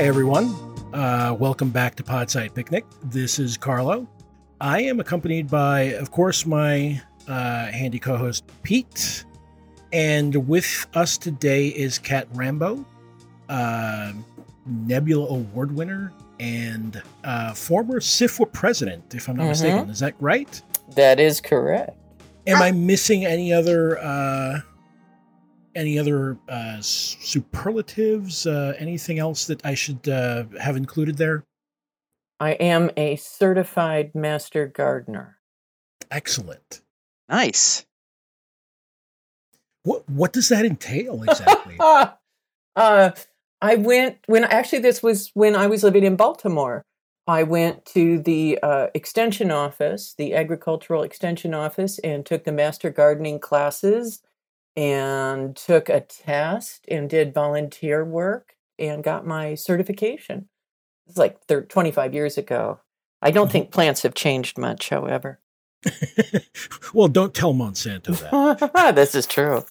Hi, everyone. Uh, welcome back to Podside Picnic. This is Carlo. I am accompanied by, of course, my uh, handy co host, Pete. And with us today is Cat Rambo, uh, Nebula Award winner and uh, former SFWA president, if I'm not Mhm. mistaken. Is that right? That is correct. Am I missing any other uh, any other uh, superlatives? Uh, anything else that I should uh, have included there? I am a certified master gardener. Excellent. Nice. What what does that entail exactly? uh, I went when actually this was when I was living in Baltimore. I went to the uh, extension office, the agricultural extension office, and took the master gardening classes and took a test and did volunteer work and got my certification. It's like thir- 25 years ago. I don't think plants have changed much, however. well, don't tell Monsanto that. this is true.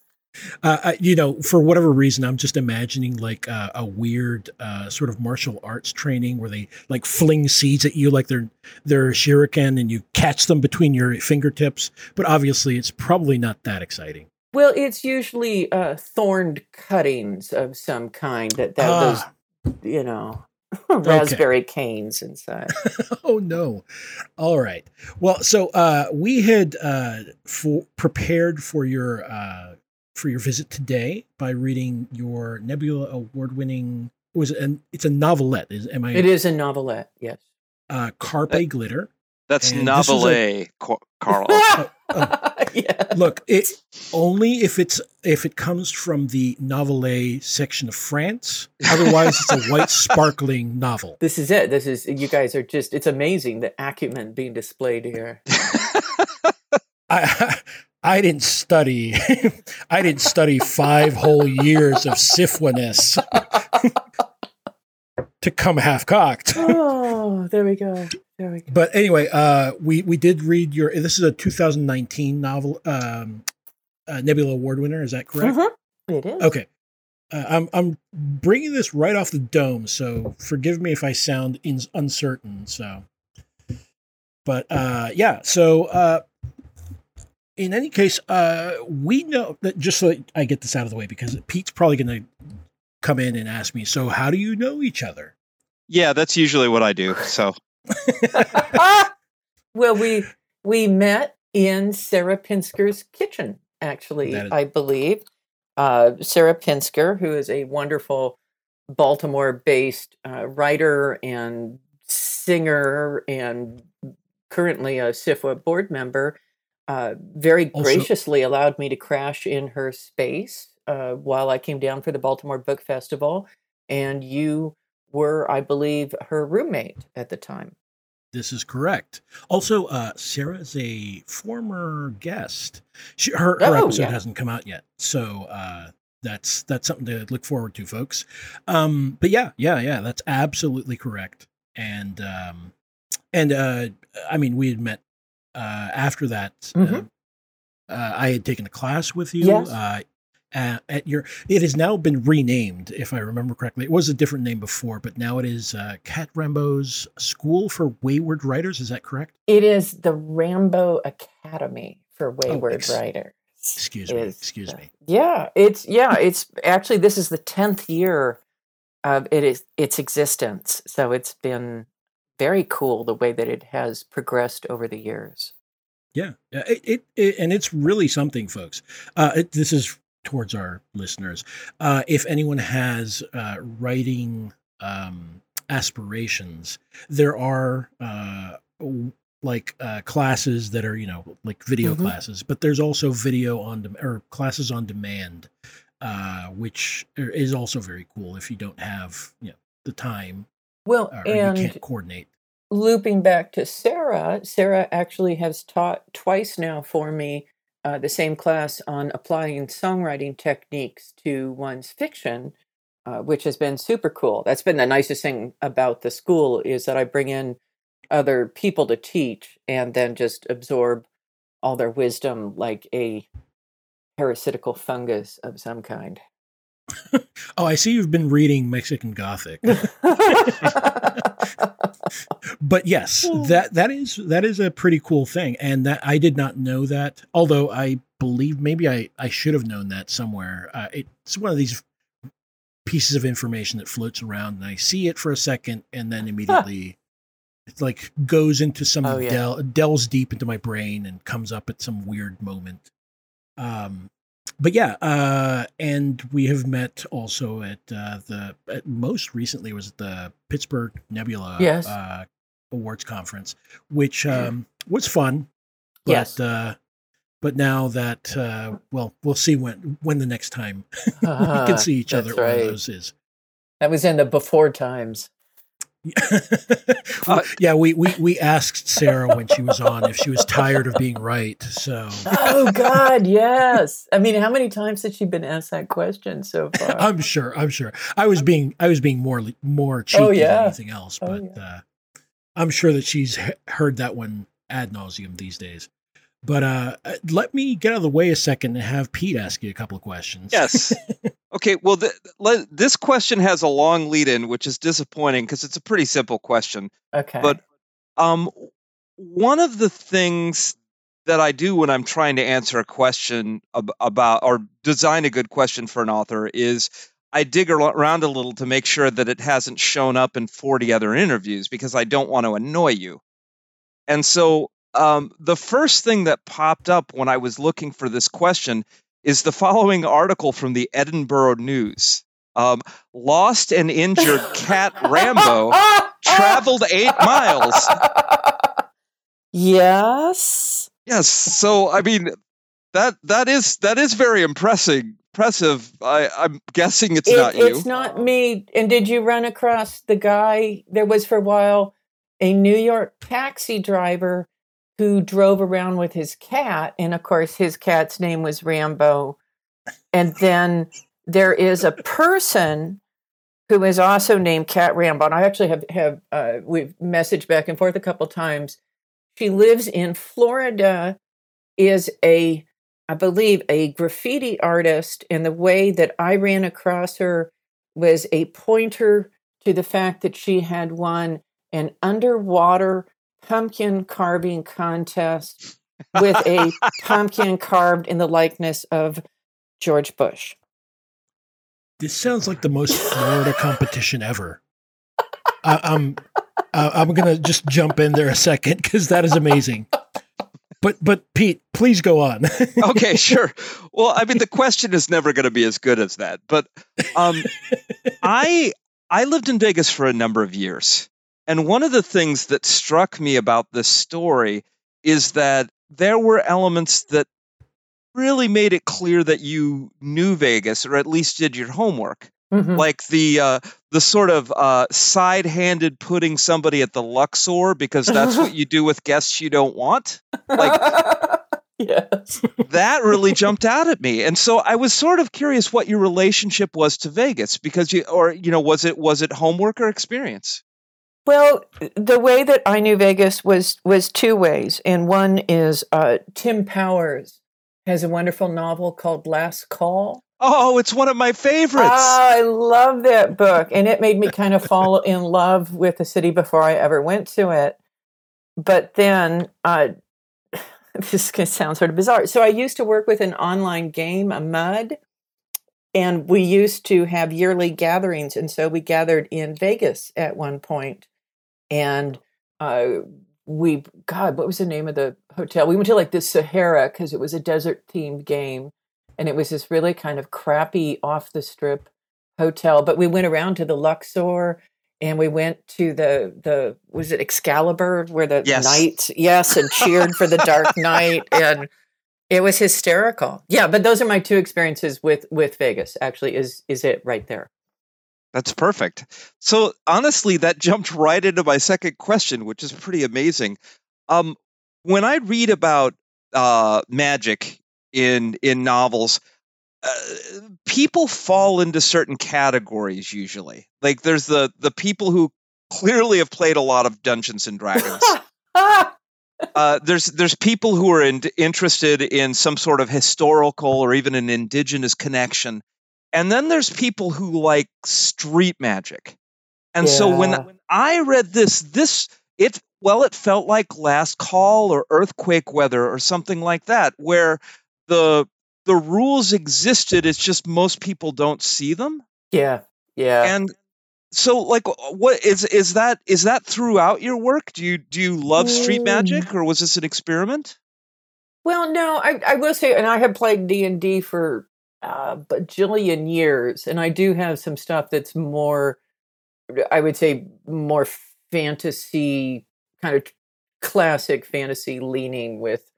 Uh, I- you know, for whatever reason, I'm just imagining like uh, a weird uh, sort of martial arts training where they like fling seeds at you like they're they're shuriken, and you catch them between your fingertips. But obviously, it's probably not that exciting. Well, it's usually uh, thorned cuttings of some kind that, that Ah. those, you know, raspberry canes inside. oh no all right well so uh we had uh for prepared for your uh for your visit today by reading your nebula award winning was it an it's a novelette is am i It is a novelette, yes. uh carpe glitter That's And this is a- novelette, Yeah. look it only if it's if it comes from the novelette section of france otherwise it's a white sparkling novel This is it. This is you guys are just it's amazing the acumen being displayed here. I I didn't study. I didn't study five whole years of syphilis to come half cocked. oh, there we go. There we go. But anyway, uh, we we did read your. This is a 2019 novel, um, uh, Nebula Award winner. Is that correct? Mhm. It is. Okay. Uh, I'm I'm bringing this right off the dome, so forgive me if I sound in, uncertain. So, but uh, yeah. So, uh, in any case, uh, we know that just so I get this out of the way because Pete's probably going to come in and ask me. So, how do you know each other? yeah, that's usually what I do. So well, we we met in Sarah Pinsker's kitchen, actually, That is- I believe. Uh, Sarah Pinsker, who is a wonderful Baltimore-based uh, writer and singer, and currently a SFWA board member, uh, very Also- graciously allowed me to crash in her space uh, while I came down for the Baltimore Book Festival, and you were, I believe, her roommate at the time. This is correct. Also, uh, Sarah is a former guest. She, her her Oh, episode yeah. hasn't come out yet, so uh, that's that's something to look forward to, folks. Um, but yeah, yeah, yeah, that's absolutely correct. And um, and uh, I mean, we had met uh, after that. Uh, Mhm. uh, I had taken a class with you. Yes. Uh, at, at your, it has now been renamed, if I remember correctly. It was a different name before, but now it is uh, Cat Rambo's School for Wayward Writers. Is that correct? It is the Rambo Academy for Wayward ex- Writers. Excuse me. Excuse me. Yeah, it's yeah, it's actually this is the tenth year of it is its existence. So it's been very cool the way that it has progressed over the years. Yeah, yeah, it, it, it and it's really something, folks. Uh, it, this is towards our listeners. Uh, if anyone has uh, writing um, aspirations, there are uh, like uh, classes that are you know like video Mhm. classes, but there's also video on dem- or classes on demand, uh, which is also very cool if you don't have you know the time Well, or you and can't coordinate. looping back to Sarah, Sarah actually has taught twice now for me uh, the same class on applying songwriting techniques to one's fiction, uh, which has been super cool. That's been the nicest thing about the school is that I bring in other people to teach and then just absorb all their wisdom like a parasitical fungus of some kind. Oh, I see you've been reading Mexican Gothic. but yes, Hmm. that that is that is a pretty cool thing, and that I did not know that. Although I believe maybe I I should have known that somewhere. Uh, it's one of these pieces of information that floats around, and I see it for a second, and then immediately. It like goes into some Oh, yeah. del- delves deep into my brain and comes up at some weird moment. Um, but yeah, uh, and we have met also at uh, the at most recently was at the Pittsburgh Nebula Yes. uh, Awards conference, which um, was fun. But Yes. uh, but now that uh, well, we'll see when when the next time we Ah, can see each other that's one of right. those is. That was in the before times. Well, yeah, we, we we asked Sarah when she was on if she was tired of being right. So Oh God, yes. I mean, how many times has she been asked that question so far? I'm sure. I'm sure. I was being I was being more more cheeky Oh, yeah. than anything else, Oh, but yeah. uh, I'm sure that she's he- heard that one ad nauseum these days. But uh, uh, let me get out of the way a second and have Pete ask you a couple of questions. Yes. Okay. Well, th- let, this question has a long lead in, which is disappointing because it's a pretty simple question. okay. But um, one of the things that I do when I'm trying to answer a question ab- about or design a good question for an author is I dig around a little to make sure that it hasn't shown up in 40 other interviews because I don't want to annoy you. And so um, the first thing that popped up when I was looking for this question is the following article from the Edinburgh News. Um, lost and injured cat Rambo traveled eight miles. Yes. Yes. So I mean that that is that is very impressive. Impressive. I, I'm guessing it's It- not you. It's not me. And did you run across the guy? There was for a while a New York taxi driver who drove around with his cat, and of course his cat's name was Rambo. And then there is a person who is also named Cat Rambo. And I actually have have uh, we've messaged back and forth a couple times. She lives in Florida. Is a I believe a graffiti artist, and the way that I ran across her was a pointer to the fact that she had won an underwater pumpkin carving contest with a pumpkin carved in the likeness of George Bush. This sounds like the most Florida competition ever. I, I'm uh, I'm gonna just jump in there a second because that is amazing. But but Pete, please go on. okay, sure. Well, I mean, the question is never going to be as good as that. But um, I I lived in Vegas for a number of years, and one of the things that struck me about this story is that there were elements that really made it clear that you knew Vegas, or at least did your homework. Mhm. Like the uh, the sort of uh, side-handed putting somebody at the Luxor because that's what you do with guests you don't want. Like yes. that really jumped out at me and so i was sort of curious what your relationship was to vegas because you or you know was it was it homework or experience Well, the way that I knew Vegas was was two ways, and one is uh, Tim Powers has a wonderful novel called Last Call. oh it's one of my favorites Ah, I love that book, and it made me kind of fall in love with the city before I ever went to it. But then, uh, this to sound sort of bizarre. So I used to work with an online game, a Mud, and we used to have yearly gatherings, and so we gathered in Vegas at one point, and uh, we, God, what was the name of the hotel? We went to like the Sahara because it was a desert themed game and it was this really kind of crappy off the strip hotel. But we went around to the Luxor and we went to the the was it Excalibur where the Yes. knights yes and cheered for the Dark Knight and it was hysterical. Yeah, but those are my two experiences with with Vegas. Actually, is is it right there? That's perfect. So honestly, that jumped right into my second question, which is pretty amazing. Um, when I read about uh, magic in in novels, uh, people fall into certain categories usually. Like there's the the people who clearly have played a lot of Dungeons and Dragons. Uh, there's there's people who are in, interested in some sort of historical or even an indigenous connection, and then there's people who like street magic. And so when, when I read this, this it well, it felt like Last Call or Earthquake Weather or something like that, where the the rules existed. It's just most people don't see them. yeah, yeah. And so, like, what is is that? Is that throughout your work? Do you do you love street Mm. magic, or was this an experiment? Well, no, I, I will say, and I have played D and D for a bajillion years, and I do have some stuff that's more, I would say, more fantasy kind of classic fantasy leaning with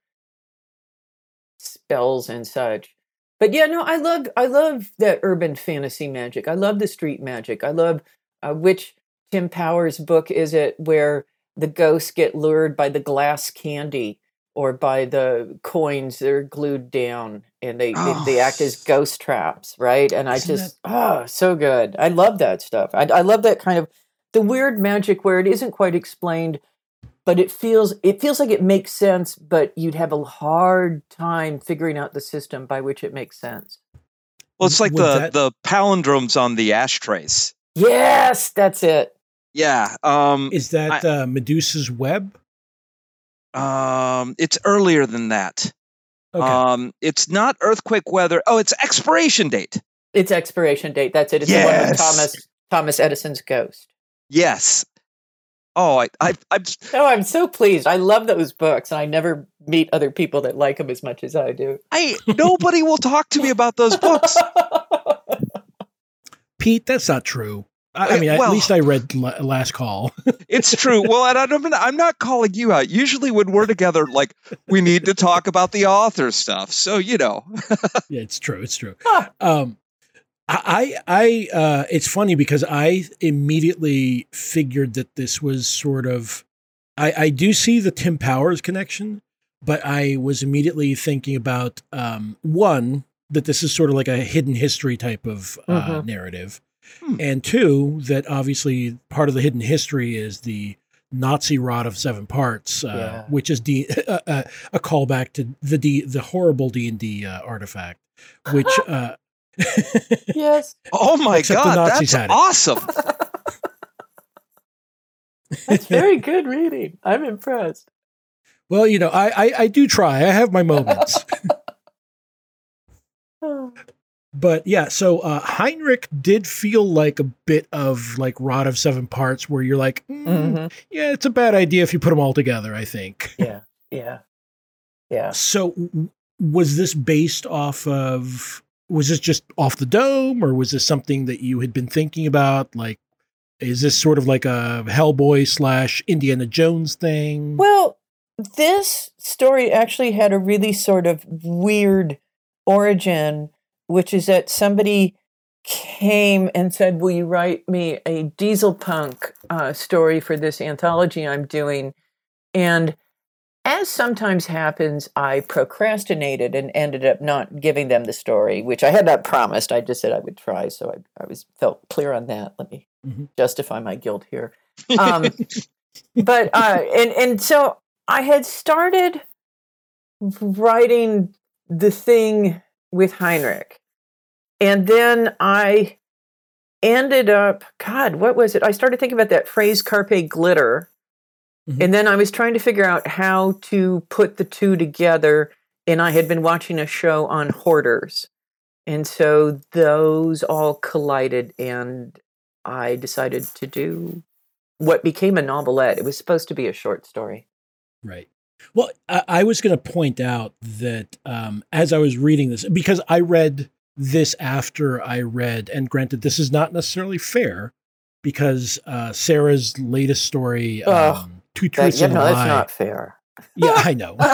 spells and such. But yeah, no, I love I love that urban fantasy magic. I love the street magic. I love uh, which Tim Powers book is it where the ghosts get lured by the glass candy or by the coins that are glued down and they, they, they act as ghost traps, right? And I Isn't just, oh, so good. I love that stuff. I, I love that kind of the weird magic where it isn't quite explained, but it feels it feels like it makes sense, but you'd have a hard time figuring out the system by which it makes sense. Well, it's like Would the that- the palindromes on the ashtrays. Yes, that's it. Yeah. Um. Is that uh, Medusa's web? Um. It's earlier than that. Okay. Um. It's not earthquake weather. Oh, it's expiration date. It's expiration date. That's it. It's the one with Yes. Thomas Thomas Edison's ghost. Yes. Oh, I, I, I'm. Oh, I'm so pleased. I love those books, and I never meet other people that like them as much as I do. I nobody will talk to me about those books. Pete, that's not true. I, I Okay, mean, at least I read Last Call. It's true. Well, and I'm, I'm not calling you out. Usually, when we're together, like we need to talk about the author stuff. So you know. yeah, it's true. It's true. Um, I, I, uh, it's funny because I immediately figured that this was sort of, I, I do see the Tim Powers connection, but I was immediately thinking about um, one that this is sort of like a hidden history type of uh, Mhm. narrative, Hmm. and two that obviously part of the hidden history is the Nazi rod of seven parts, uh, Yeah. which is D- uh, uh, a callback to the D- the horrible D and D uh, artifact, which. Uh, yes, Oh my God, that's awesome. that's very good reading. I'm impressed. well, you know, I, I I do try. I have my moments, but yeah. So uh, Heinrich did feel like a bit of like rod of seven parts, where you're like, mm, Mhm. yeah, it's a bad idea if you put them all together. I think. Yeah, yeah, yeah. So w- was this based off of? Was this just off the dome, or was this something that you had been thinking about? Like, is this sort of like a Hellboy slash Indiana Jones thing? Well, this story actually had a really sort of weird origin, which is that somebody came and said, Will you write me a diesel punk uh, story for this anthology I'm doing? And as sometimes happens, I procrastinated and ended up not giving them the story, which I had not promised. I just said I would try, so I, I was felt clear on that. Let me Mhm. justify my guilt here. Um, but uh, and and so I had started writing the thing with Heinrich, and then I ended up. God, what was it? I started thinking about that phrase "carpe glitter," Mhm. and then I was trying to figure out how to put the two together. And I had been watching a show on hoarders, and so those all collided, and I decided to do what became a novelette. It was supposed to be a short story. Right. Well, I, I was going to point out that um, as I was reading this, because I read this after I read, and granted, this is not necessarily fair because uh, Sarah's latest story, Ugh, um, Two That, Truths you and a know, that's Lie. not fair. yeah, I know.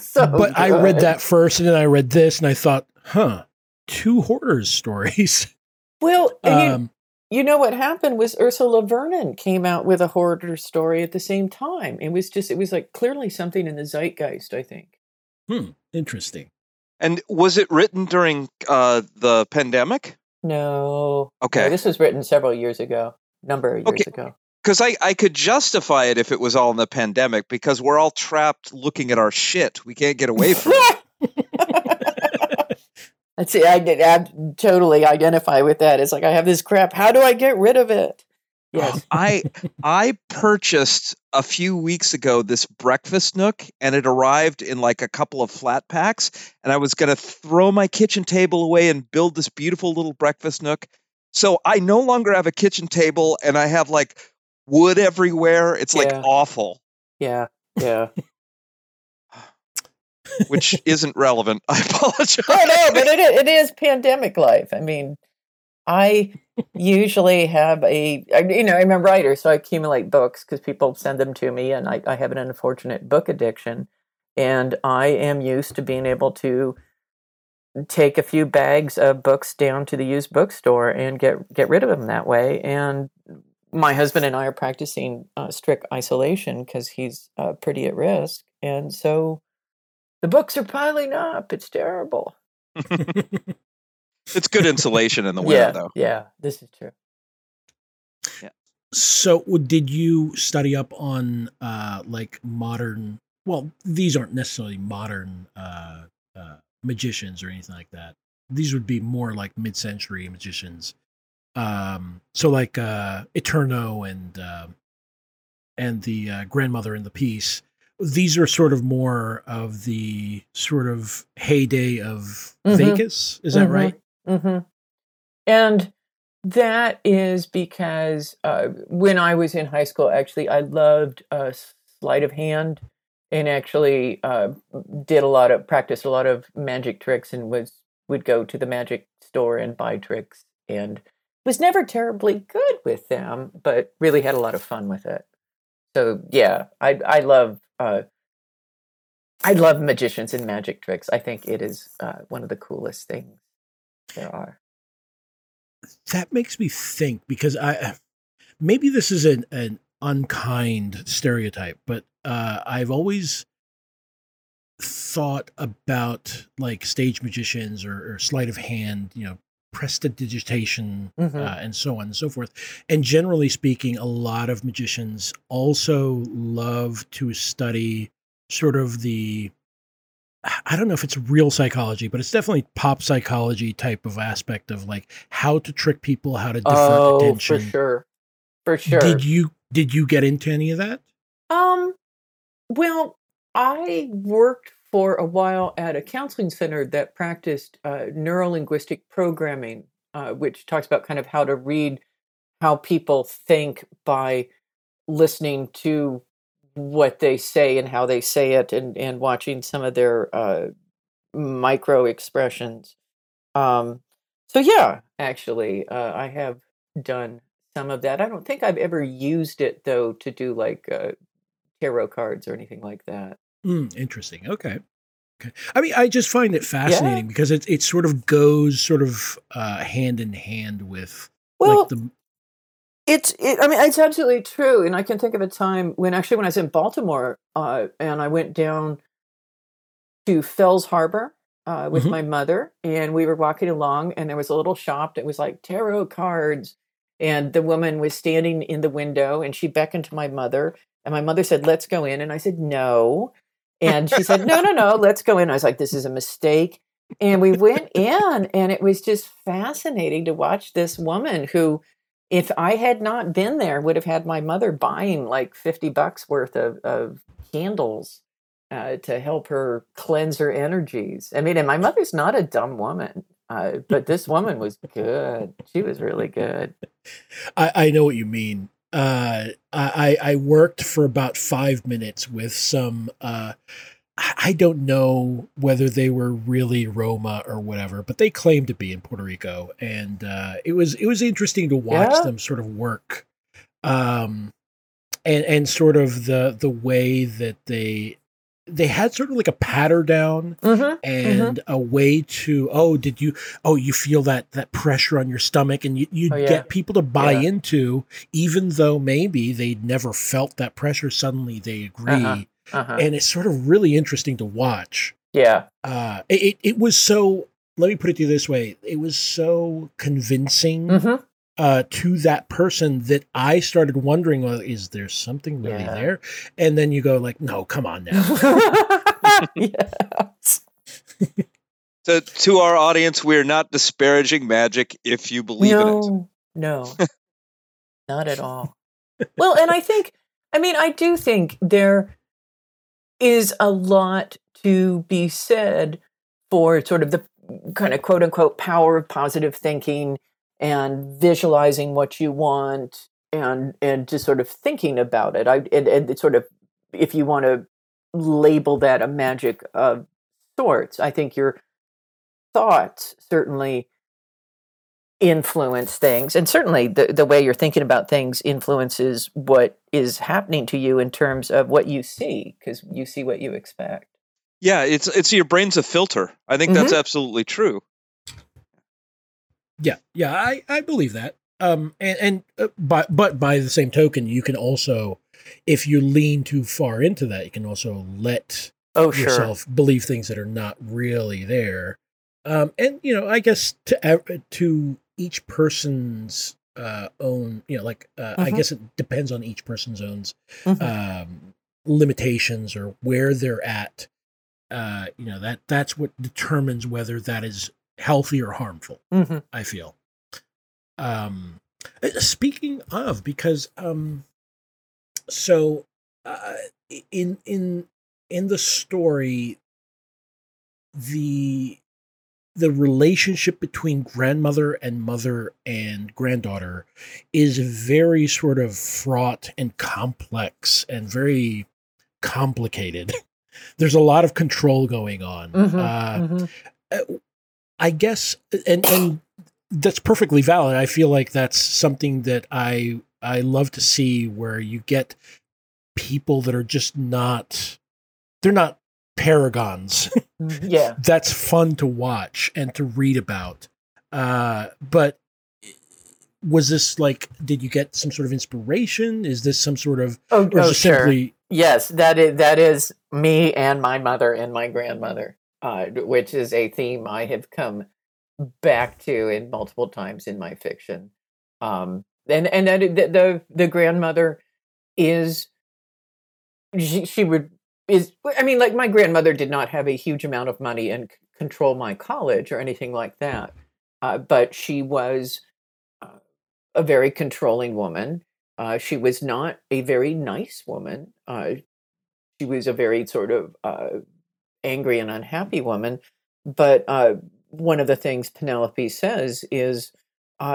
So but I read that first, and then I read this, and I thought, huh, two hoarders stories. Well, and you, Um, you know what happened was Ursula Vernon came out with a hoarder story at the same time. It was just, it was like clearly something in the zeitgeist, I think. hmm, interesting. And was it written during uh, the pandemic? No. Okay. No, this was written several years ago, number of years Okay. ago. Because I, I could justify it if it was all in the pandemic because we're all trapped looking at our shit. We can't get away from it. Let's see, I I totally identify with that. It's like I have this crap. How do I get rid of it? Yes. Um, I I purchased a few weeks ago this breakfast nook and it arrived in like a couple of flat packs and I was going to throw my kitchen table away and build this beautiful little breakfast nook. So I no longer have a kitchen table and I have like wood everywhere. It's like Yeah. awful, Yeah. Yeah. which isn't relevant. I apologize. I know, but it, it is pandemic life. I mean, I usually have a, I- you know, I'm a writer, so I accumulate books because people send them to me, and I, I have an unfortunate book addiction. And I am used to being able to take a few bags of books down to the used bookstore and get get rid of them that way. And my husband and I are practicing uh, strict isolation because he's uh, pretty at risk, and so the books are piling up. It's terrible. It's good insulation in the winter yeah, though. yeah, this is true. Yeah. So, did you study up on uh, like modern? Well, these aren't necessarily modern uh, uh, magicians or anything like that. These would be more like mid-century magicians. Um, so, like uh, Eterno and uh, and the uh, grandmother in the piece. These are sort of more of the sort of heyday of Mhm. Vegas. Is that Mhm. right? Hmm And that is because uh, when I was in high school, actually, I loved uh, sleight of hand and actually uh, did a lot of practiced a lot of magic tricks and was would go to the magic store and buy tricks and was never terribly good with them, but really had a lot of fun with it. So yeah, I I love uh, I love magicians and magic tricks. I think it is uh, one of the coolest things there are. that makes me think because I maybe this is an, an unkind stereotype, but uh, I've always thought about like stage magicians or, or sleight of hand, you know, prestidigitation, Mhm. uh, and so on and so forth. And generally speaking, a lot of magicians also love to study sort of the I don't know if it's real psychology, but it's definitely pop psychology type of aspect of like how to trick people, how to divert Oh, attention. for sure, for sure. Did you did you get into any of that? Um, well, I worked for a while at a counseling center that practiced uh, neurolinguistic programming, uh, which talks about kind of how to read how people think by listening to what they say and how they say it, and and watching some of their uh, micro expressions. Um, so yeah, actually, uh, I have done some of that. I don't think I've ever used it though to do like uh, tarot cards or anything like that. Mm, interesting. Okay. Okay. I mean, I just find it fascinating because it it sort of goes sort of uh, hand in hand with Well, like the it's it, I mean it's absolutely true, and I can think of a time when actually when I was in Baltimore, uh, and I went down to Fells Harbor uh, with Mhm. my mother, and we were walking along, and there was a little shop that was like tarot cards, and the woman was standing in the window, and she beckoned to my mother, and my mother said, "Let's go in," and I said, "No," and she said, "No, no, no, let's go in." I was like, "This is a mistake." And we went in, and it was just fascinating to watch this woman who if I had not been there, would have had my mother buying like 50 bucks worth of, of candles uh, to help her cleanse her energies. I mean, and my mother's not a dumb woman, uh, but this woman was good. She was really good. I, I know what you mean. uh, I I worked for about five minutes with some. I don't know whether they were really Roma or whatever, but they claimed to be in Puerto Rico, and uh, it was it was interesting to watch Yeah. them sort of work, um, and and sort of the the way that they they had sort of like a patter down Mm-hmm. and a way to oh did you oh you feel that that pressure on your stomach and you, you Oh, yeah. get people to buy Yeah. into even though maybe they'd never felt that pressure suddenly they agree Uh-huh. Uh-huh. and it's sort of really interesting to watch yeah. uh it, it, it was so let me put it to you this way it was so convincing Mm-hmm. uh, to that person that I started wondering, well, is there something really Yeah. there? And then you go like, no, come on now. yes. So, to our audience, we're not disparaging magic if you believe in it. no, no, not at all. Well, and I think, I mean, I do think there is a lot to be said for sort of the kind of quote unquote power of positive thinking and visualizing what you want and and just sort of thinking about it. I and, and sort of if you want to label that a magic of sorts, I think your thoughts certainly influence things and certainly the, the way you're thinking about things influences what is happening to you in terms of what you see because you see what you expect Yeah, it's it's your brain's a filter. I think that's absolutely true. Yeah, yeah, I, I believe that. Um, and and uh, but but by the same token, you can also, if you lean too far into that, you can also let oh sure yourself believe things that are not really there. Um, and you know, I guess to to each person's uh, own, you know, like uh, I Mhm. guess it depends on each person's own Mhm. um, limitations or where they're at. Uh, you know that that's what determines whether that is healthy or harmful. Mhm. I feel. Um, uh, speaking of, because um, so uh, in in in the story, the the relationship between grandmother and mother and granddaughter is very sort of fraught and complex and very complicated. There's a lot of control going on. Mhm. Uh, Mhm. I guess, and and that's perfectly valid. I feel like that's something that I I love to see where you get people that are just not they're not paragons. Yeah that's fun to watch and to read about. Uh, but was this like? Did you get some sort of inspiration? Is this some sort of, oh, oh sure simply? yes that is that is me and my mother and my grandmother uh, which is a theme i have come back to in multiple times in my fiction um and and that the the, the grandmother is she, she would is i mean like my grandmother did not have a huge amount of money and c- control my college or anything like that uh, but she was uh, a very controlling woman. Uh, she was not a very nice woman. Uh, she was a very sort of uh, angry and unhappy woman but uh, one of the things penelope says is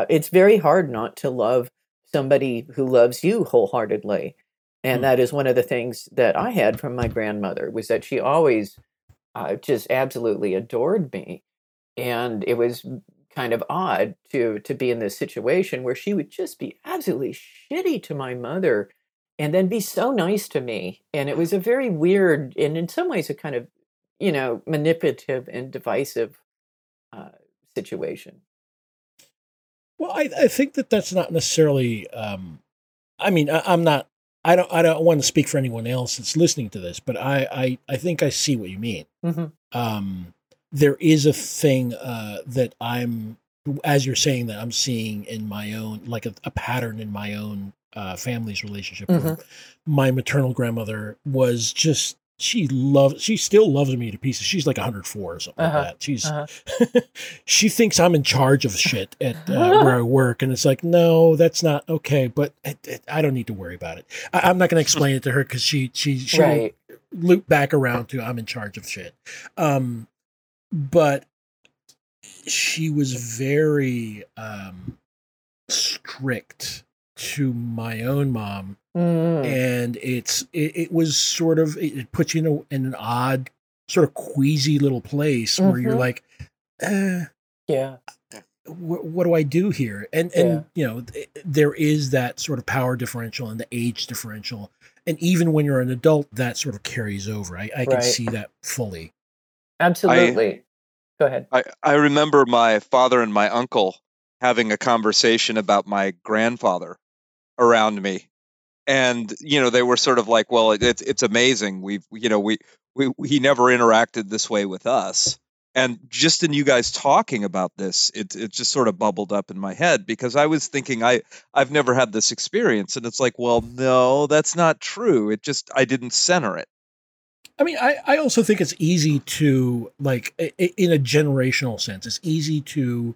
it's very hard not to love somebody who loves you wholeheartedly and Hmm. that is one of the things that i had from my grandmother was that she always uh, just absolutely adored me and it was kind of odd to to be in this situation where she would just be absolutely shitty to my mother and then be so nice to me and it was a very weird and in some ways a kind of you know manipulative and divisive uh, situation Well, I, I think that that's not necessarily. Um, I mean, I, I'm not. I don't. I don't want to speak for anyone else that's listening to this, but I. I, I think I see what you mean. Mhm. Um, there is a thing uh, that I'm, as you're saying that I'm seeing in my own, like a, a pattern in my own uh, family's relationship. where My maternal grandmother was just. She loves. She still loves me to pieces. She's like 104 or something Uh-huh, like that. She's. uh-huh. she thinks I'm in charge of shit at uh, where I work, and it's like, no, that's not okay. But I, I don't need to worry about it. I, I'm not going to explain it to her because she she she right loop back around to I'm in charge of shit. Um, but she was very um, strict to my own mom, Mm. and it's it, it was sort of it, it puts you in, a, in an odd, sort of queasy little place where you're Mhm. like, eh, Yeah. what, what do I do here? And and Yeah. you know, th- there is that sort of power differential and the age differential, and even when you're an adult, that sort of carries over. I, I can see that fully. Absolutely. Go ahead. I, I remember my father and my uncle having a conversation about my grandfather around me. And, you know, they were sort of like, well, it's, it's amazing. We've, you know, we, we, he never interacted this way with us. And just in you guys talking about this, it, it just sort of bubbled up in my head because I was thinking I, I've never had this experience. And it's like, well, no, that's not true. It just, I didn't center it. I mean, I, I also think it's easy to like in a generational sense, it's easy to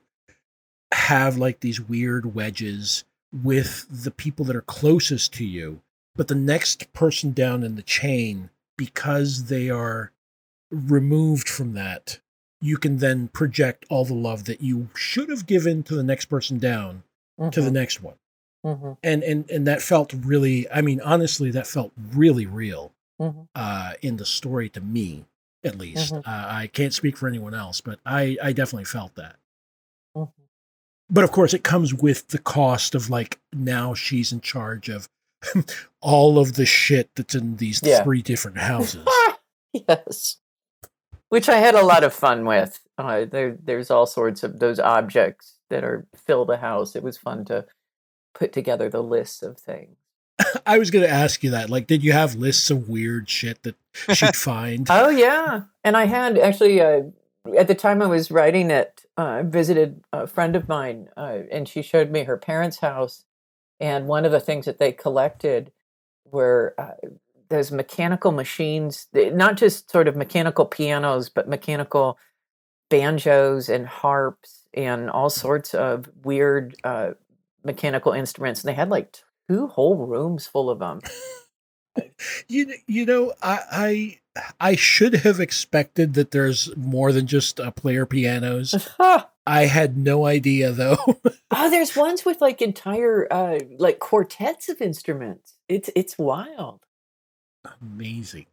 have like these weird wedges with the people that are closest to you, but the next person down in the chain, because they are removed from that, you can then project all the love that you should have given to the next person down to the next one. Mhm. And and and that felt really I mean, honestly, that felt really real Mhm. uh, in the story to me, at least. Mhm. Uh, I can't speak for anyone else, but I, I definitely felt that. But of course, it comes with the cost of like now she's in charge of all of the shit that's in these Yeah. three different houses. yes. Which I had a lot of fun with. Uh, there, there's all sorts of those objects that are fill the house. It was fun to put together the lists of things. I was going to ask you that. Like, did you have lists of weird shit that she'd find? Oh yeah, and I had actually uh, at the time I was writing it, uh, I visited a friend of mine, uh, and she showed me her parents' house, and one of the things that they collected were uh, those mechanical machines, not just sort of mechanical pianos, but mechanical banjos and harps and all sorts of weird uh, mechanical instruments. And they had like two whole rooms full of them. you you know I I I should have expected that there's more than just uh, player pianos. I had no idea though. Oh, there's ones with like entire uh like quartets of instruments. It's it's wild. Amazing.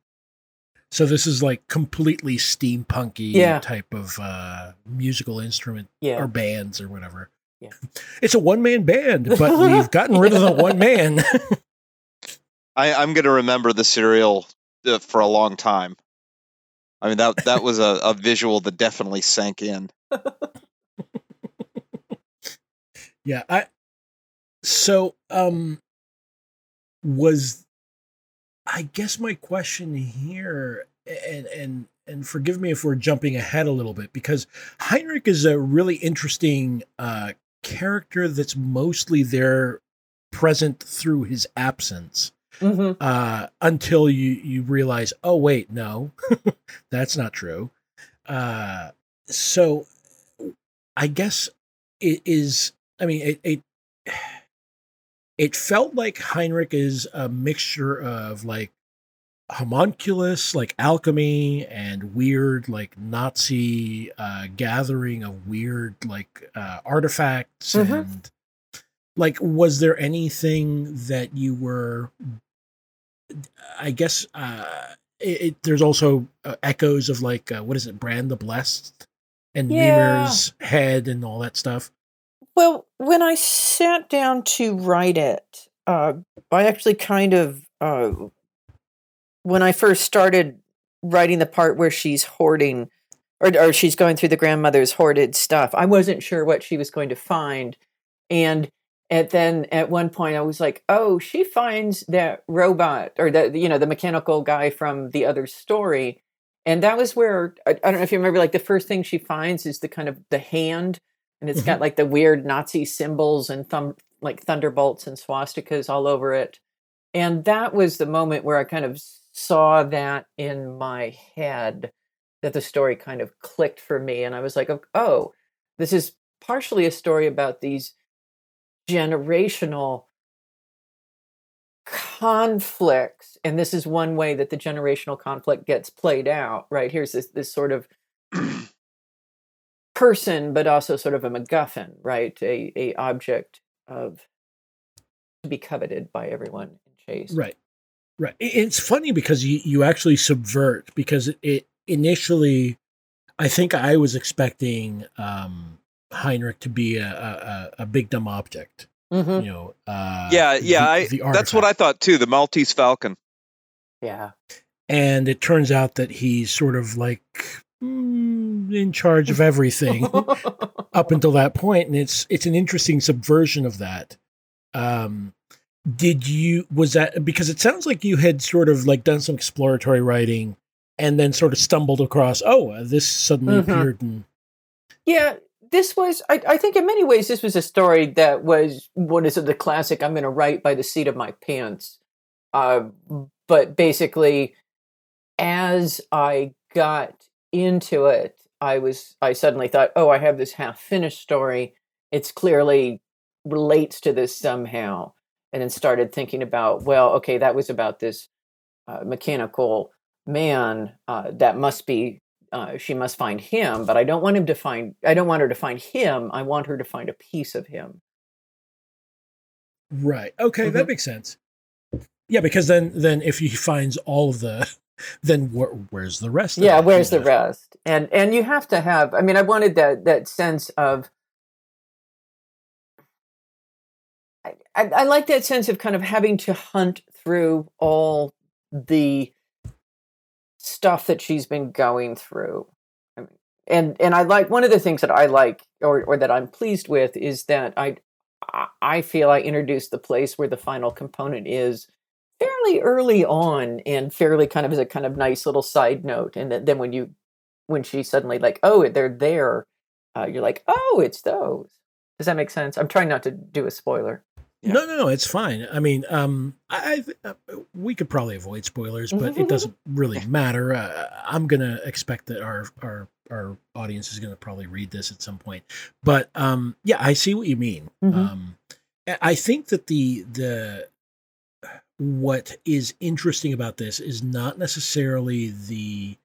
So this is like completely steampunky Yeah. type of uh, musical instrument Yeah. or bands or whatever. Yeah. It's a one man band, but we've gotten rid of the one man. I, I'm going to remember the serial uh, for a long time. I mean that that was a, a visual that definitely sank in. yeah, I so um was I guess my question here and and and forgive me if we're jumping ahead a little bit because Heinrich is a really interesting uh character that's mostly there present through his absence hmm uh until you you realize oh wait no that's not true uh so i guess it is i mean it it it felt like heinrich is a mixture of like homunculus like alchemy and weird like nazi uh gathering of weird like uh artifacts Mhm. and like was there anything that you were i guess uh it, it, there's also uh, echoes of like uh, what is it Bran the blessed and Yeah. Mimir's head and all that stuff Well, when I sat down to write it, uh, I actually kind of uh, when I first started writing the part where she's hoarding or, or she's going through the grandmother's hoarded stuff, I wasn't sure what she was going to find, and and then at one point I was like, oh, she finds that robot or the you know the mechanical guy from the other story. And that was where I, I don't know if you remember, like the first thing she finds is the kind of the hand, and it's got mm-hmm. like the weird Nazi symbols and thumb like thunderbolts and swastikas all over it. And that was the moment where I kind of saw that in my head that the story kind of clicked for me, and I was like, oh, this is partially a story about these generational conflicts and this is one way that the generational conflict gets played out right here's this this sort of person but also sort of a macguffin right a, a object of to be coveted by everyone and chased. Right. Right. It's funny because you, you actually subvert because it, it initially, I think I was expecting um, Heinrich to be a, a, a a big dumb object. hmm You know. Uh, yeah, yeah. the- I, the that's what I thought too. The Maltese Falcon. Yeah. And it turns out that he's sort of like mm, in charge of everything up until that point, and it's it's an interesting subversion of that. Um, did you was that because it sounds like you had sort of like done some exploratory writing and then sort of stumbled across oh uh, this suddenly Mhm. appeared and Yeah, this was, I, I think in many ways, this was a story that was, one of the classic, I'm going to write by the seat of my pants. Uh, but basically, as I got into it, I was, I suddenly thought, oh, I have this half finished story. It's clearly relates to this somehow. And then started thinking about, well, okay, that was about this uh, mechanical man. Uh, that must be uh, she must find him, but I don't want him to find. I don't want her to find him. I want her to find a piece of him. right okay that Mhm. makes sense yeah because then then if he finds all of the then where, where's the rest of Yeah, where's the rest? And and you have to have. I mean, I wanted that that sense of. I, I, I like that sense of kind of having to hunt through all the stuff that she's been going through. And and I like one of the things that I like or or that I'm pleased with is that I I- feel I introduced the place where the final component is fairly early on and fairly kind of as a kind of nice little side note. And then- then when you when she suddenly like oh they're there uh, you're like oh it's those. Does that make sense? I'm trying not to do a spoiler Yeah. No, no, no, it's fine. I mean, um, I, I uh, we could probably avoid spoilers, but it doesn't really matter. Uh, I'm gonna expect that our our our audience is gonna probably read this at some point. But um, yeah, I see what you mean. Mhm. Um, I- I think that the the what is interesting about this is not necessarily the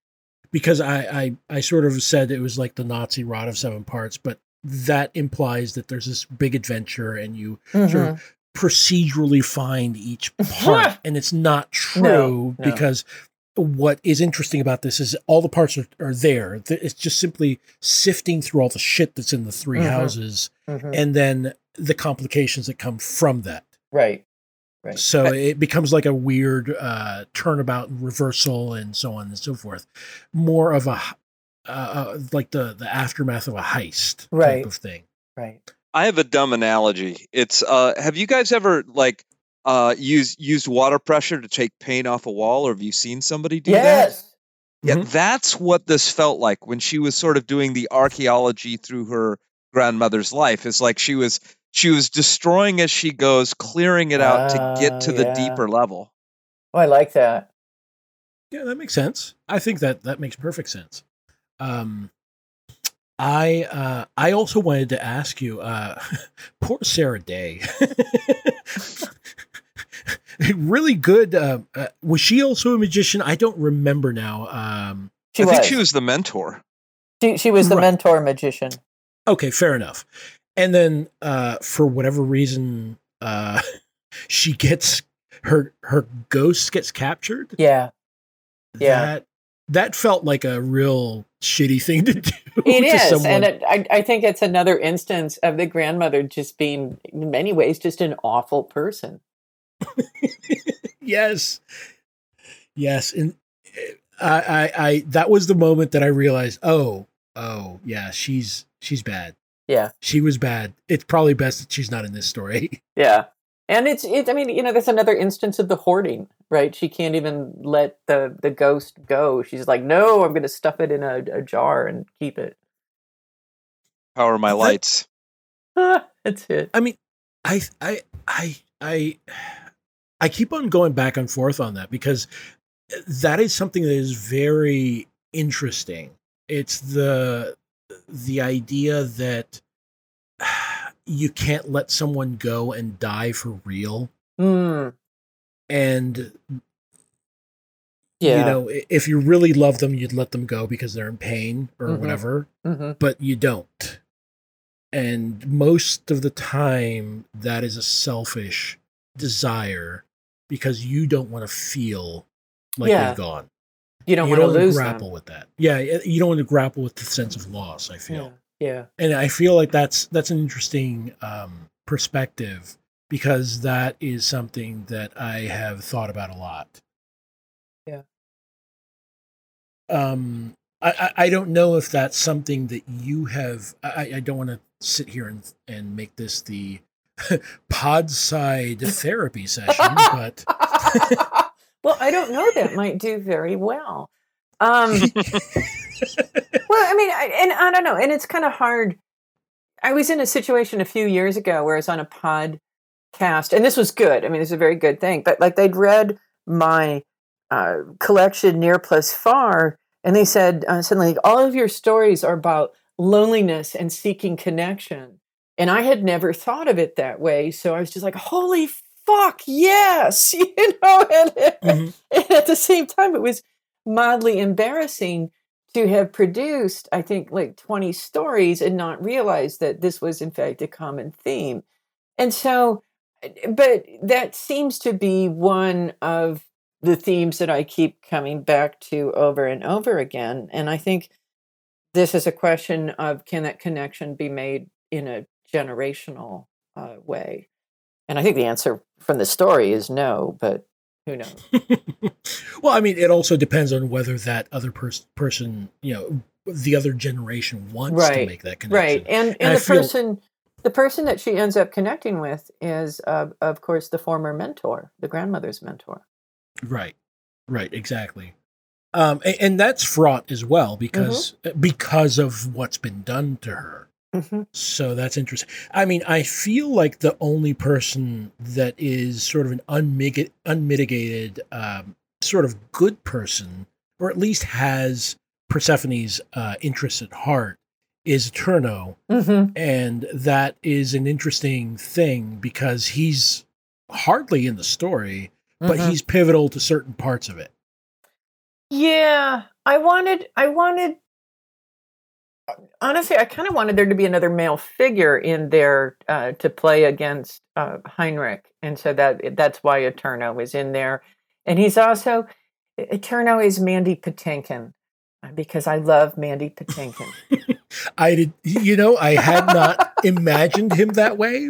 because I, I I sort of said it was like the Nazi rod of seven parts, but that implies that there's this big adventure and you Mm-hmm. sort of procedurally find each part and it's not true No, no. because what is interesting about this is all the parts are, are there it's just simply sifting through all the shit that's in the 3 Mhm. houses Mhm. and then the complications that come from that right right so it becomes like a weird uh, turnabout and reversal and so on and so forth more of a uh, uh, like the the aftermath of a heist Right. type of thing right I have a dumb analogy. It's uh have you guys ever like uh used used water pressure to take paint off a wall or have you seen somebody do that? yes Yeah, Mhm. that's what this felt like when she was sort of doing the archaeology through her grandmother's life. It's like she was she was destroying as she goes, clearing it out to Ah, get to the deeper level. oh i like that Yeah, that makes sense. I think that that makes perfect sense. Um, I uh, I also wanted to ask you, uh, poor Sarah Day. really good. Uh, uh, was she also a magician? I don't remember now. Um, she I was think she was the mentor. she, she was the Right. mentor magician okay, fair enough. And then uh, for whatever reason, uh, she gets her her ghost gets captured. yeah Yeah. That that felt like a real shitty thing to do. It to is, someone. and it, I, I think it's another instance of the grandmother just being, in many ways, just an awful person. yes, yes, and uh, I, I, I, that was the moment that I realized, oh, oh, yeah, she's she's bad. Yeah, She was bad. It's probably best that she's not in this story. yeah, and it's it. I mean, you know, that's another instance of the hoarding, right? She can't even let the the ghost go. She's like, no, I'm going to stuff it in a, a jar and keep it. Power my lights. that's it. I mean, I, I, I, I, I keep on going back and forth on that because that is something that is very interesting. It's the the idea that you can't let someone go and die for real, Mm, and yeah. you know if you really love them, you'd let them go because they're in pain or Mhm. whatever. hmm but you don't. And most of the time, that is a selfish desire because you don't want to feel like Yeah. they've gone. You don't you want to don't lose grapple them. with that. Yeah, you don't want to grapple with the sense of loss. I feel, Yeah. yeah. and I feel like that's that's an interesting um, perspective because that is something that I have thought about a lot. Yeah. Um, I, I I don't know if that's something that you have. I, I don't want to sit here and and make this the Podside therapy session, but well, I don't know. That might do very well. Um, well, I mean, I, and I don't know, and it's kind of hard. I was in a situation a few years ago where I was on a podcast, and this was good. I mean, is a very good thing. But like, they'd read my uh, collection, Near Plus Far, and they said uh, suddenly, all of your stories are about loneliness and seeking connection. And I had never thought of it that way, so I was just like, "Holy fuck, yes!" You know, and, Mhm. and at the same time, it was mildly embarrassing to have produced, I think, like 20 stories and not realize that this was, in fact, a common theme. And so, but that seems to be one of the themes that I keep coming back to over and over again. And I think this is a question of can that connection be made in a generational uh, way? And I think the answer from the story is no, but who knows? well, I mean, it also depends on whether that other pers- person, you know, the other generation wants to make that connection. Right. And And and the feel- person the person that she ends up connecting with is uh, of course the former mentor, the grandmother's mentor. Right. Right. Exactly. Um, and, and that's fraught as well because Mm-hmm. because of what's been done to her. Mhm. So that's interesting. I mean, I feel like the only person that is sort of an unmig- unmitigated, um, sort of good person, or at least has Persephone's uh, interests at heart, is Eterno. Mhm. And that is an interesting thing because he's hardly in the story, but Mhm. he's pivotal to certain parts of it. Yeah, I wanted I wanted honestly, I kind of wanted there to be another male figure in there uh, to play against uh, Heinrich, and so that that's why Eterno is in there, and he's also Eterno is Mandy Patinkin uh, because I love Mandy Patinkin. I did, you know, I had not imagined him that way.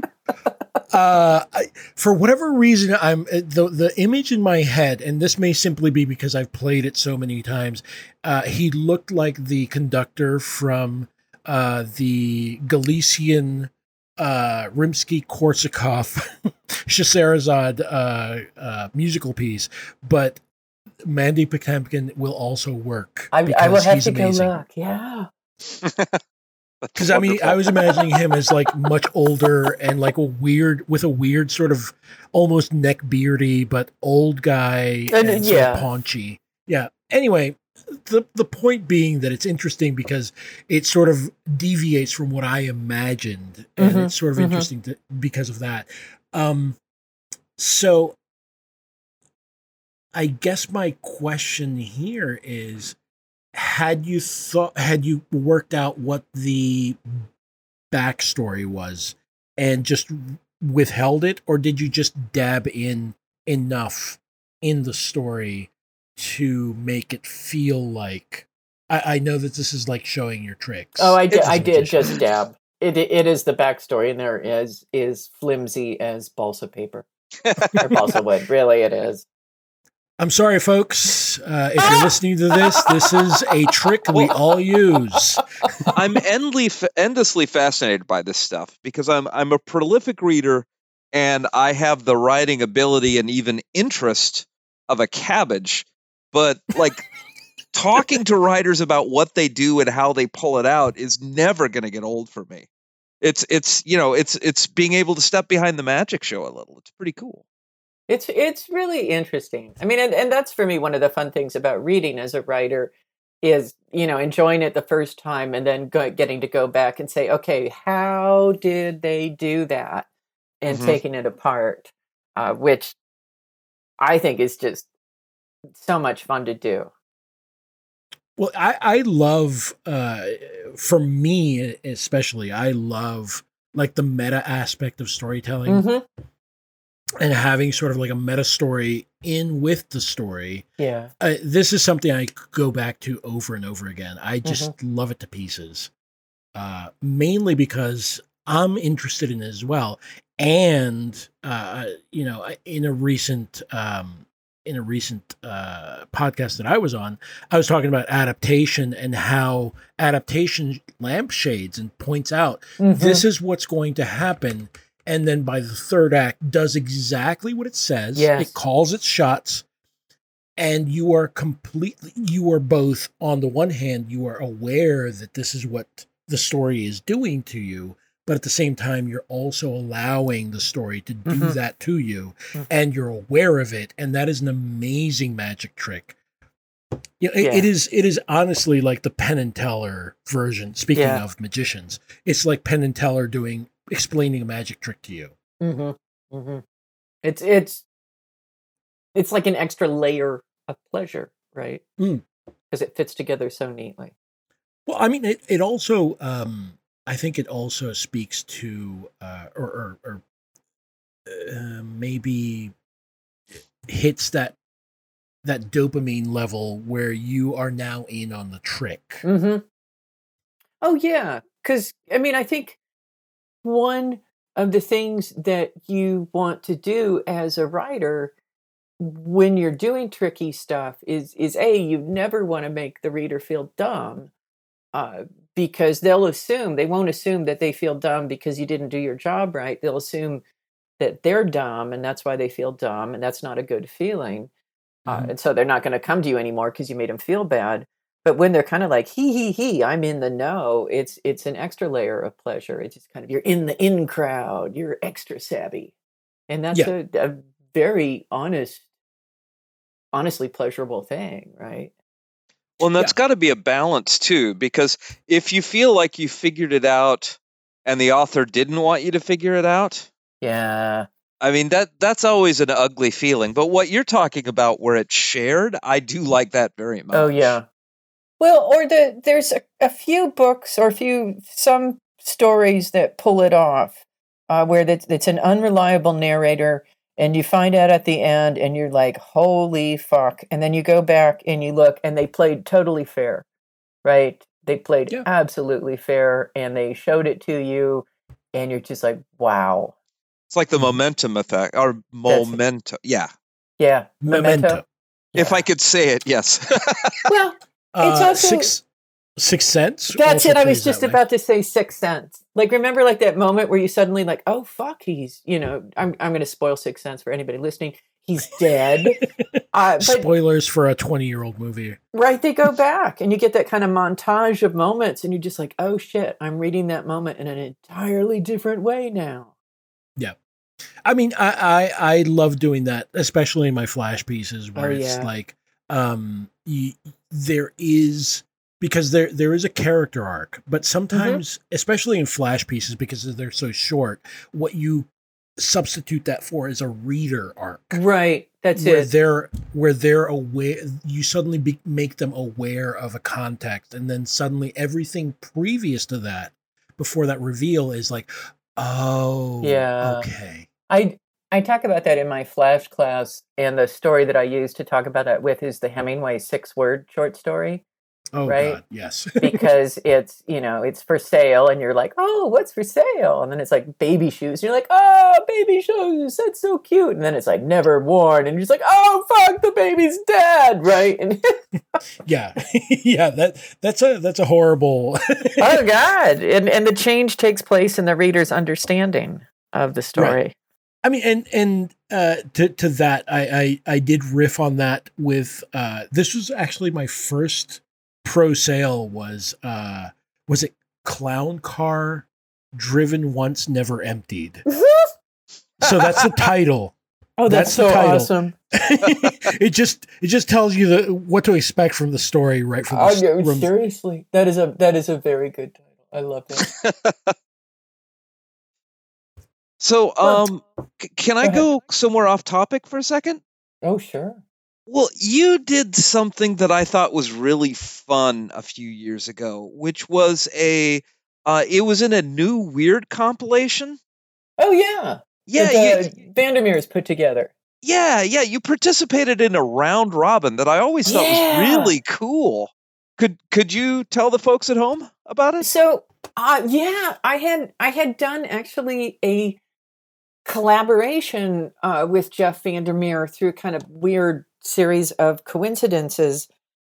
Uh, I, for whatever reason, I'm uh, the the image in my head, and this may simply be because I've played it so many times. Uh, he looked like the conductor from uh, the Galician uh, Rimsky Korsakov Scheherazade uh, uh, musical piece, but Mandy Patinkin will also work. I, I will have to go amazing. look. Yeah. Because I mean, I was imagining him as like much older and like a weird, with a weird sort of almost neck beardy, but old guy And, and, sort yeah. of paunchy. Yeah. Anyway, the the point being that it's interesting because it sort of deviates from what I imagined, and Mhm, it's sort of mhm. interesting to, because of that. Um, so I guess my question here is had you thought had you worked out what the backstory was and just withheld it or did you just dab in enough in the story to make it feel like I, I know that this is like showing your tricks. Oh, I did. I did just dab. It it is the backstory, and there is is flimsy as balsa paper or balsa wood. Really, it is. I'm sorry, folks. Uh, if you're listening to this, this is a trick we all use. I'm endly, endlessly fascinated by this stuff because I'm I'm a prolific reader and I have the writing ability and even interest of a cabbage, but like talking to writers about what they do and how they pull it out is never going to get old for me. It's it's you know it's it's being able to step behind the magic show a little. It's pretty cool. It's it's really interesting. I mean, and, and that's for me one of the fun things about reading as a writer is you know enjoying it the first time and then go, getting to go back and say, okay, how did they do that, and Mhm. taking it apart, uh, which I think is just so much fun to do. Well, I, I love, uh, for me especially, I love like the meta aspect of storytelling. Mhm. And having sort of like a meta story in with the story. Yeah. Uh, this is something I go back to over and over again. I just love it to pieces. Uh, mainly because I'm interested in it as well. And uh, you know, in a recent um, in a recent uh, podcast that I was on, I was talking about adaptation and how adaptation lampshades and points out Mhm. this is what's going to happen. And then by the third act, does exactly what it says. Yes. It calls its shots. And you are completely, you are both, on the one hand, you are aware that this is what the story is doing to you. But at the same time, you're also allowing the story to do Mhm. that to you. Mhm. And you're aware of it. And that is an amazing magic trick. You know, it- Yeah. it is it is honestly like the Penn and Teller version. Speaking Yeah. of magicians, it's like Penn and Teller doing explaining a magic trick to you. Mm-hmm. Mm-hmm. It's it's it's like an extra layer of pleasure, right? Mm. Because it fits together so neatly. Well, I mean, it, it also, um, I think it also speaks to, uh, or, or, or uh, maybe hits that that dopamine level where you are now in on the trick. Mm-hmm. Oh yeah, because I mean, I think one of the things that you want to do as a writer when you're doing tricky stuff is is a you never want to make the reader feel dumb uh, because they'll assume they won't assume that they feel dumb because you didn't do your job right they'll assume that they're dumb and that's why they feel dumb and that's not a good feeling uh, Mhm. and so they're not going to come to you anymore because you made them feel bad but when they're kind of like he he he i'm in the know it's it's an extra layer of pleasure it's just kind of you're in the in crowd you're extra savvy and that's Yeah. a, a very honest honestly pleasurable thing right Well, and that's got to be a balance too, because if you feel like you figured it out and the author didn't want you to figure it out, yeah I mean that that's always an ugly feeling. But what you're talking about, where it's shared, I do like that very much. Oh yeah. Well, or the there's a, a few books or a few some stories that pull it off, uh, where it's, it's an unreliable narrator, and you find out at the end, and you're like, "Holy fuck!" And then you go back and you look, and they played totally fair, right? They played Yeah. absolutely fair, and they showed it to you, and you're just like, "Wow." It's like the momentum effect or momentum. Yeah, Yeah, Memento. if Yeah. I could say it, yes. well, It's Uh, also- six, Sixth Sense. That's it. I was just way. about to say Sixth Sense. Like, remember, like that moment where you suddenly like, oh fuck, he's you know, I'm I'm going to spoil Sixth Sense for anybody listening. He's dead. uh, but Spoilers for a twenty-year-old movie. right, they go back, and you get that kind of montage of moments, and you're just like, oh shit, I'm reading that moment in an entirely different way now. Yeah. I mean, I, I I love doing that, especially in my flash pieces where Oh, it's yeah. like um y there is because there there is a character arc, but sometimes, especially in flash pieces, because they're so short, what you substitute that for is a reader arc. Right. That's where it. they're where they're aware you suddenly be, make them aware of a context and then suddenly everything previous to that before that reveal is like oh Yeah. okay I I talk about that in my flash class, and the story that I use to talk about that with is the Hemingway six word short story. oh Right. god yes. Because it's you know it's for sale and you're like oh what's for sale? And then it's like baby shoes and you're like oh baby shoes that's so cute. And then it's like never worn and you're just like oh fuck the baby's dead right? And yeah. Yeah that that's a that's a horrible oh god. And and the change takes place in the reader's understanding of the story I mean, and and uh, to to that, I, I I did riff on that with uh, this was actually my first pro sale was uh was it clown car driven once never emptied. So that's the title. oh that's, That's so title. awesome it just it just tells you the what to expect from the story right from the oh, s- from- seriously that is a that is a very good title i love it so, um, c- can I ahead. go somewhere off topic for a second? oh sure Well, you did something that I thought was really fun a few years ago, which was a uh, it was in a new weird compilation. oh yeah Yeah, you, Vandermeers put together. yeah, yeah. You participated in a round robin that I always thought Yeah. was really cool. Could could you tell the folks at home about it? So, uh, yeah, I had I had done actually a collaboration uh, with Jeff Vandermeer through kind of weird series of coincidences.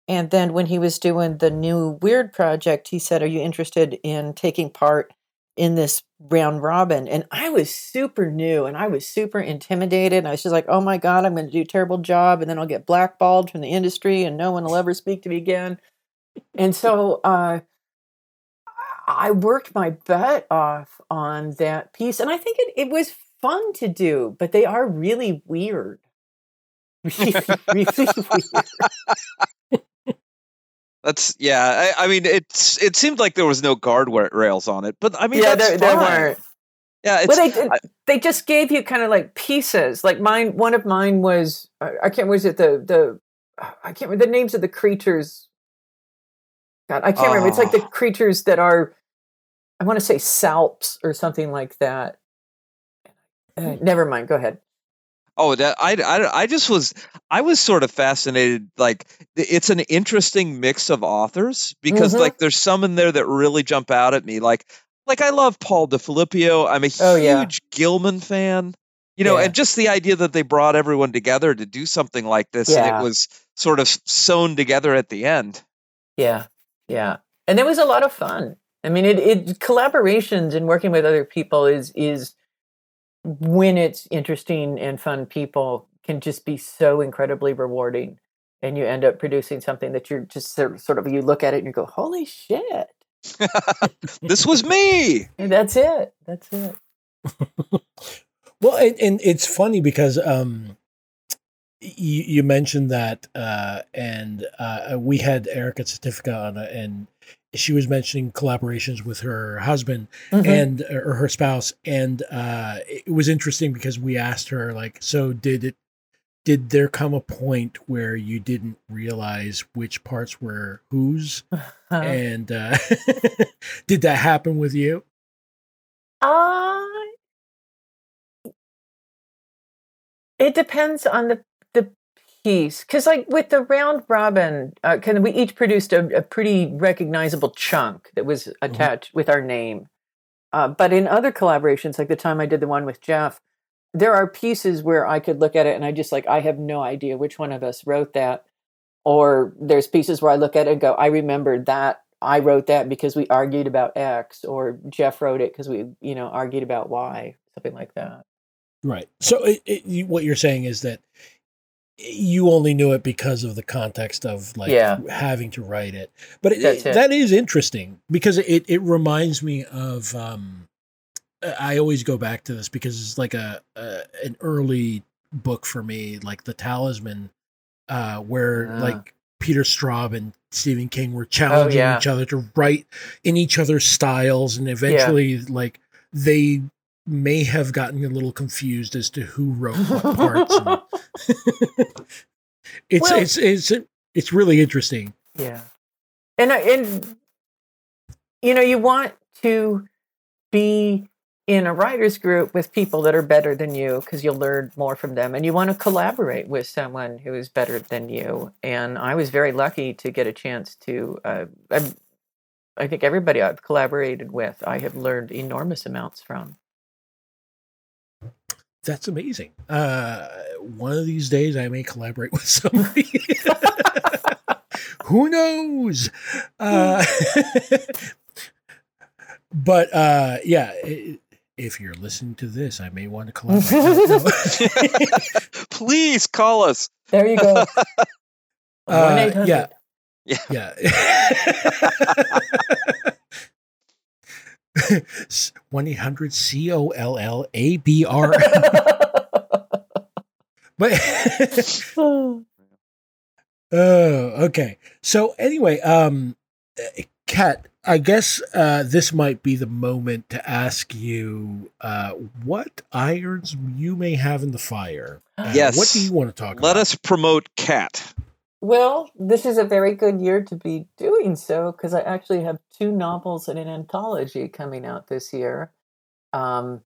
And then when he was doing the new Weird project, he said, Are you interested in taking part in this round robin? And I was super new and I was super intimidated. And I was just like, Oh my God, I'm going to do a terrible job. And then I'll get blackballed from the industry and no one will ever speak to me again. And so, uh, I worked my butt off on that piece, and I think it, it was fun to do, but they are really weird. Really, really weird. That's yeah. I, I mean, it's it seemed like there was no guardrails on it, but I mean, yeah, that's there, there weren't. Yeah, it's Well, they did, they just gave you kind of like pieces. Like mine, one of mine was I I can't. Was it the the I can't remember the names of the creatures. God, I can't remember. It's like the Oh. creatures that are. I want to say salps or something like that. Uh, never mind. Go ahead. Oh, that I, I, I just was I was sort of fascinated. Like it's an interesting mix of authors because Mhm. like there's some in there that really jump out at me. Like like I love Paul Di Filippo. I'm a Oh, yeah. huge Gilman fan. You know, Yeah. and just the idea that they brought everyone together to do something like this, and it was sort of sewn together at the end. Yeah, yeah, and it was a lot of fun. I mean, it, it collaborations and working with other people is is when it's interesting and fun. People can just be so incredibly rewarding, and you end up producing something that you're just sort sort of you look at it and you go, "Holy shit!" This was me. And that's it. That's it. Well, and, and it's funny because um, you, you mentioned that, uh, and uh, we had Erica Satifka on, uh, and she was mentioning collaborations with her husband Mhm. and or her spouse, and uh, it was interesting because we asked her like, so did it? Did there come a point where you didn't realize which parts were whose? Uh, And uh, did that happen with you? Uh, it depends on the the piece, because like with the round robin, uh, of we each produced a, a pretty recognizable chunk that was attached with our name. Uh, but in other collaborations, like the time I did the one with Jeff, there are pieces where I could look at it and I just like I have no idea which one of us wrote that. Or there's pieces where I look at it and go, I remembered that I wrote that because we argued about X, or Jeff wrote it because we, you know, argued about Y, something like that. Right. So it, it, you, what you're saying is that you only knew it because of the context of like Yeah. having to write it. But it, it. that is interesting because it it reminds me of um I always go back to this because it's like a, a an early book for me like The Talisman uh where Ah. like Peter Straub and Stephen King were challenging yeah. each other to write in each other's styles and eventually like they may have gotten a little confused as to who wrote what parts. it's Well- it's it's it's really interesting. Yeah, and and you know, you want to be in a writers group with people that are better than you because you'll learn more from them, and you want to collaborate with someone who is better than you. And I was very lucky to get a chance to. Uh, I, I think everybody I've collaborated with, I have learned enormous amounts from. That's amazing. Uh, one of these days, I may collaborate with somebody. Who knows? Uh, but uh, yeah, i- if you're listening to this, I may want to collaborate. Please call us. There you go. Uh, One eight hundred. yeah. Yeah. Yeah. One eight hundred C O L L A B R. But oh, okay. So anyway, um, uh, Cat, I guess uh, this might be the moment to ask you uh, what irons you may have in the fire. Uh, Yes. What do you want to talk about? Let us promote Cat. Well, this is a very good year to be doing so because I actually have two novels and an anthology coming out this year. Um,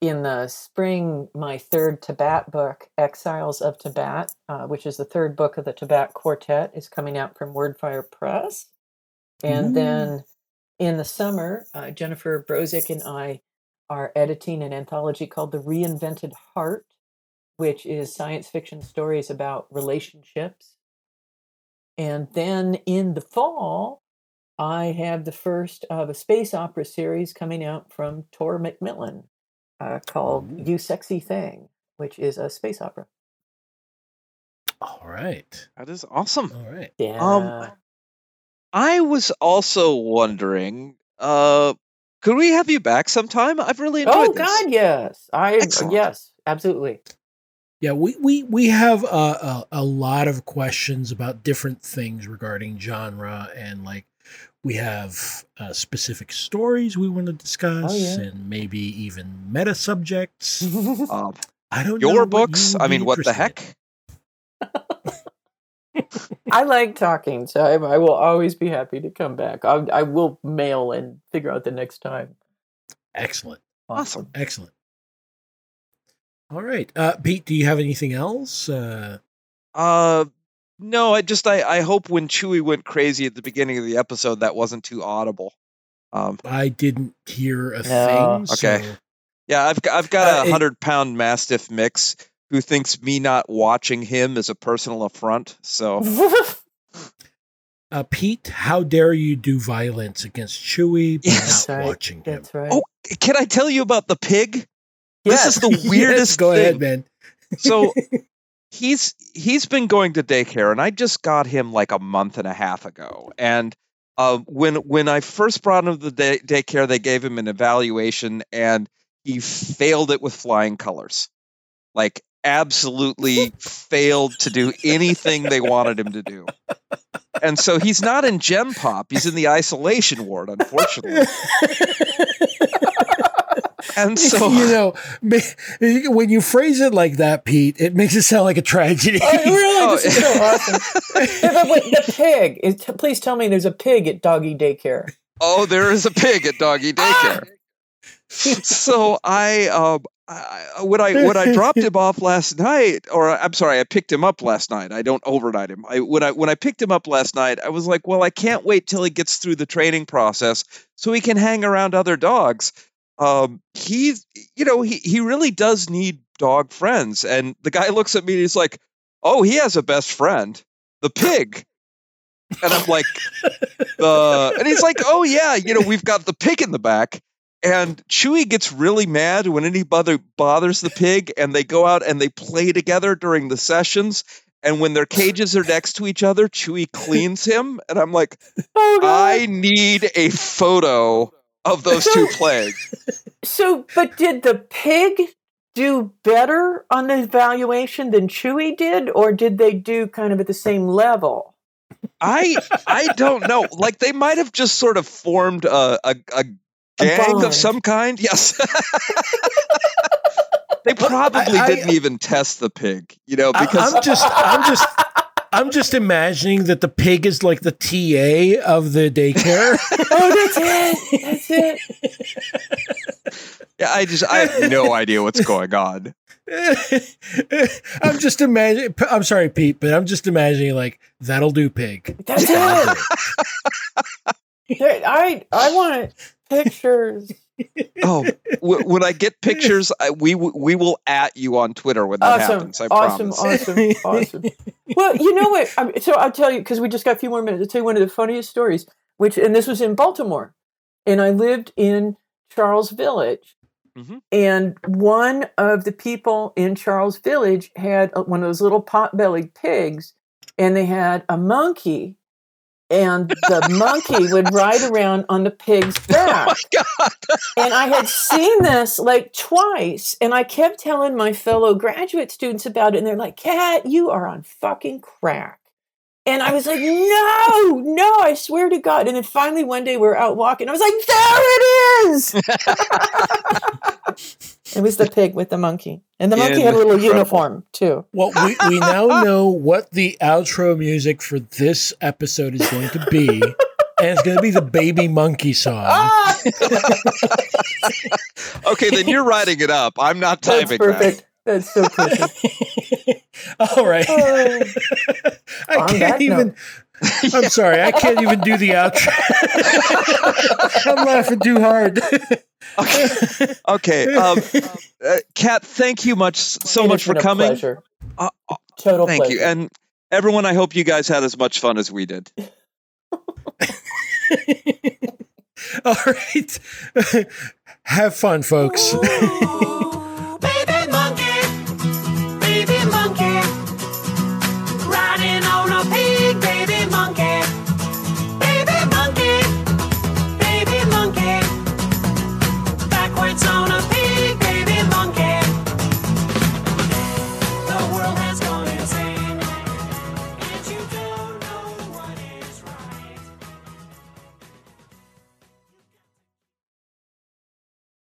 in the spring my third Tabat book, Exiles of Tabat, uh, which is the third book of the Tabat Quartet, is coming out from Wordfire Press. And Ooh. then in the summer, uh, Jennifer Brozek and I are editing an anthology called The Reinvented Heart, which is science fiction stories about relationships. And then in the fall, I have the first of a space opera series coming out from Tor Macmillan uh, called Ooh. You Sexy Thing, which is a space opera. All right. That is awesome. All right. Yeah. I was also wondering, uh, could we have you back sometime? I've really enjoyed oh this. God, yes. I Excellent. yes, absolutely. Yeah, we we we have a, a a lot of questions about different things regarding genre, and like we have uh, specific stories we want to discuss, Oh, yeah. and maybe even meta subjects. Um, I don't know your books? would I mean, what the heck? I like talking, so I, I will always be happy to come back. I, I will mail and figure out the next time. Excellent, Awesome. excellent. All right, uh, Pete. Do you have anything else? Uh, Uh, no, I just I, I hope when Chewie went crazy at the beginning of the episode that wasn't too audible. Um, I didn't hear a No. thing. Okay. so- yeah, I've got, I've got Uh, a it- hundred pound mastiff mix who thinks me not watching him is a personal affront. So Uh, Pete, how dare you do violence against Chewie by Yes. not Right, watching him? That's right. Oh, can I tell you about the pig? Yes. This is the Yes, weirdest go thing. ahead, man. So he's he's been going to daycare, and I just got him like a month and a half ago. And uh, when when I first brought him to the day, daycare, they gave him an evaluation, and he failed it with flying colors. Like absolutely failed to do anything they wanted him to do. And so he's not in Gem Pop. He's in the isolation ward, unfortunately. And so you know, when you phrase it like that, Pete, it makes it sound like a tragedy. Oh, really? Oh, this is so awesome. Yeah, but wait, the pig. Is, t- please tell me there's a pig at doggy daycare. Oh, there is a pig at doggy daycare. so I, um, I, when I when I dropped him off last night, or I'm sorry, I picked him up last night. I don't overnight him. I when I when I picked him up last night, I was like, well, I can't wait till he gets through the training process so he can hang around other dogs. Um, he's, you know, he he really does need dog friends. And the guy looks at me and he's like, oh, he has a best friend, the pig. And I'm like, the and he's like, oh yeah, you know, we've got the pig in the back. And Chewie gets really mad when anybody bothers the pig, and they go out and they play together during the sessions. And when their cages are next to each other, Chewie cleans him, and I'm like, Oh, I need a photo of those two playing. So, but did the pig do better on the evaluation than Chewie did, or did they do kind of at the same level? I I don't know. Like they might have just sort of formed a a, a gang bond. of some kind. Yes. they probably I- I- didn't even test the pig, you know, I- because I'm just, I'm just, I'm just imagining that the pig is like the TA of the daycare. Oh, that's it. That's it. yeah, I just I have no idea what's going on. I'm just imagining. I'm sorry, Pete, but I'm just imagining like that'll do, pig. That's it. I I want pictures. Oh, w- when I get pictures, I, we w- we will at you on Twitter when that Awesome, happens. I awesome, promise. awesome, awesome. Well, you know what? I'm, so I'll tell you because we just got a few more minutes. I'll tell you one of the funniest stories. Which and this was in Baltimore, and I lived in Charles Village, Mhm. and one of the people in Charles Village had a- one of those little pot-bellied pigs, and they had a monkey. And the monkey would ride around on the pig's oh back. Oh my god! And I had seen this like twice, and I kept telling my fellow graduate students about it, and they're like, Cat, you are on fucking crack. And I was like, no, no, I swear to God. And then finally one day we're out walking. I was like, there it is. it was the pig with the monkey. And the monkey had a little Incredible. uniform too. Well, we, we now know what the outro music for this episode is going to be. and it's going to be the baby monkey song. Ah, Okay, then you're writing it up. I'm not that's typing perfect. That's so perfect. All right. Oh. I On can't that even. I'm sorry. I can't even do the outro. I'm laughing too hard. Okay, okay. Um, uh, Cat, thank you much so It much for been a coming. Pleasure. Uh, uh, Total thank pleasure. you, and everyone. I hope you guys had as much fun as we did. All right. Have fun, folks. Ooh.